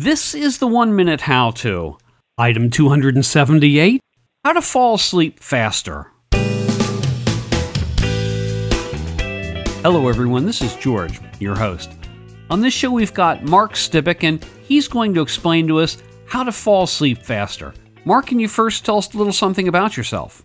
This is the one minute how to. Item 278 How to fall asleep faster. Hello, everyone. This is George, your host. On this show, we've got Mark Stibich, and he's going to explain to us how to fall asleep faster. Mark, can you first tell us a little something about yourself?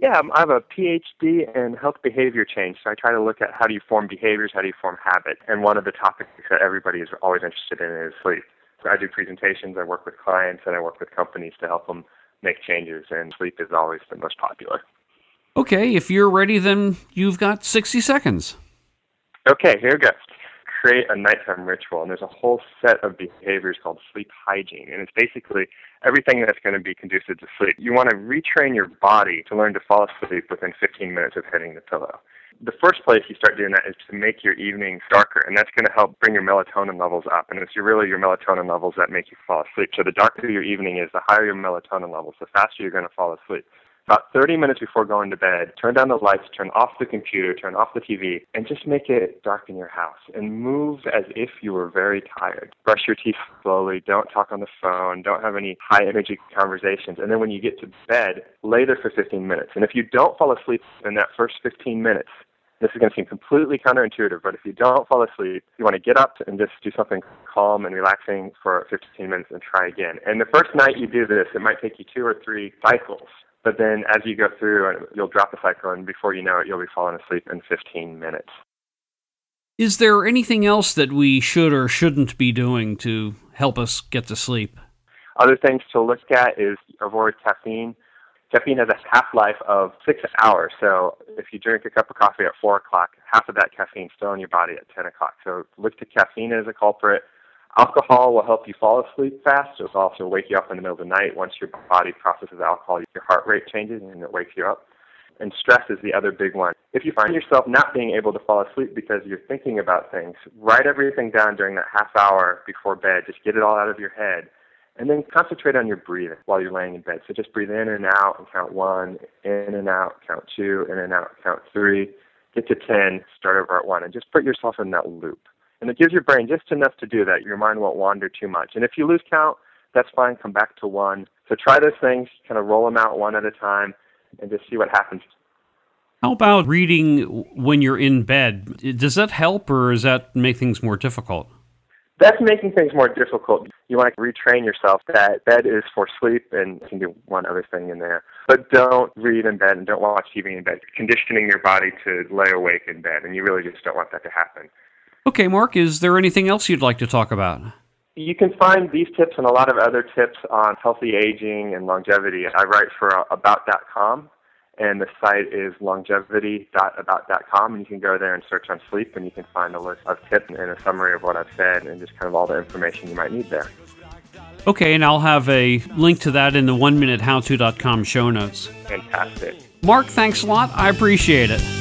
Yeah, um, I have a PhD in health behavior change, so I try to look at how do you form behaviors, how do you form habits, and one of the topics that everybody is always interested in is sleep. I do presentations, I work with clients, and I work with companies to help them make changes, and sleep is always the most popular. Okay, if you're ready, then you've got 60 seconds. Okay, here goes. Create a nighttime ritual, and there's a whole set of behaviors called sleep hygiene, and it's basically everything that's going to be conducive to sleep. You want to retrain your body to learn to fall asleep within 15 minutes of hitting the pillow the first place you start doing that is to make your evenings darker, and that's going to help bring your melatonin levels up. And it's really your melatonin levels that make you fall asleep. So the darker your evening is, the higher your melatonin levels, the faster you're going to fall asleep. About 30 minutes before going to bed, turn down the lights, turn off the computer, turn off the TV, and just make it dark in your house and move as if you were very tired. Brush your teeth slowly, don't talk on the phone, don't have any high energy conversations. And then when you get to bed, lay there for 15 minutes. And if you don't fall asleep in that first 15 minutes, this is going to seem completely counterintuitive, but if you don't fall asleep, you want to get up and just do something calm and relaxing for 15 minutes and try again. And the first night you do this, it might take you two or three cycles. But then as you go through, uh, you'll drop the cycle, and before you know it, you'll be falling asleep in 15 minutes. Is there anything else that we should or shouldn't be doing to help us get to sleep? Other things to look at is avoid caffeine. Caffeine has a half life of six hours. So if you drink a cup of coffee at four o'clock, half of that caffeine is still in your body at ten o'clock. So look to caffeine as a culprit. Alcohol will help you fall asleep fast. It'll also wake you up in the middle of the night. Once your body processes alcohol, your heart rate changes and it wakes you up. And stress is the other big one. If you find yourself not being able to fall asleep because you're thinking about things, write everything down during that half hour before bed. Just get it all out of your head and then concentrate on your breathing while you're laying in bed. So just breathe in and out and count one, in and out, count two, in and out, count three, get to 10, start over at one, and just put yourself in that loop. And it gives your brain just enough to do that. Your mind won't wander too much. And if you lose count, that's fine. Come back to one. So try those things, kind of roll them out one at a time, and just see what happens. How about reading when you're in bed? Does that help, or does that make things more difficult? That's making things more difficult. You want to retrain yourself that bed is for sleep and you can do one other thing in there. But don't read in bed and don't watch TV in bed, conditioning your body to lay awake in bed. And you really just don't want that to happen. Okay, Mark, is there anything else you'd like to talk about? You can find these tips and a lot of other tips on healthy aging and longevity. I write for about.com and the site is longevity.about.com, and you can go there and search on sleep, and you can find a list of tips and a summary of what I've said, and just kind of all the information you might need there. Okay, and I'll have a link to that in the one minute howto.com show notes. Fantastic. Mark, thanks a lot. I appreciate it.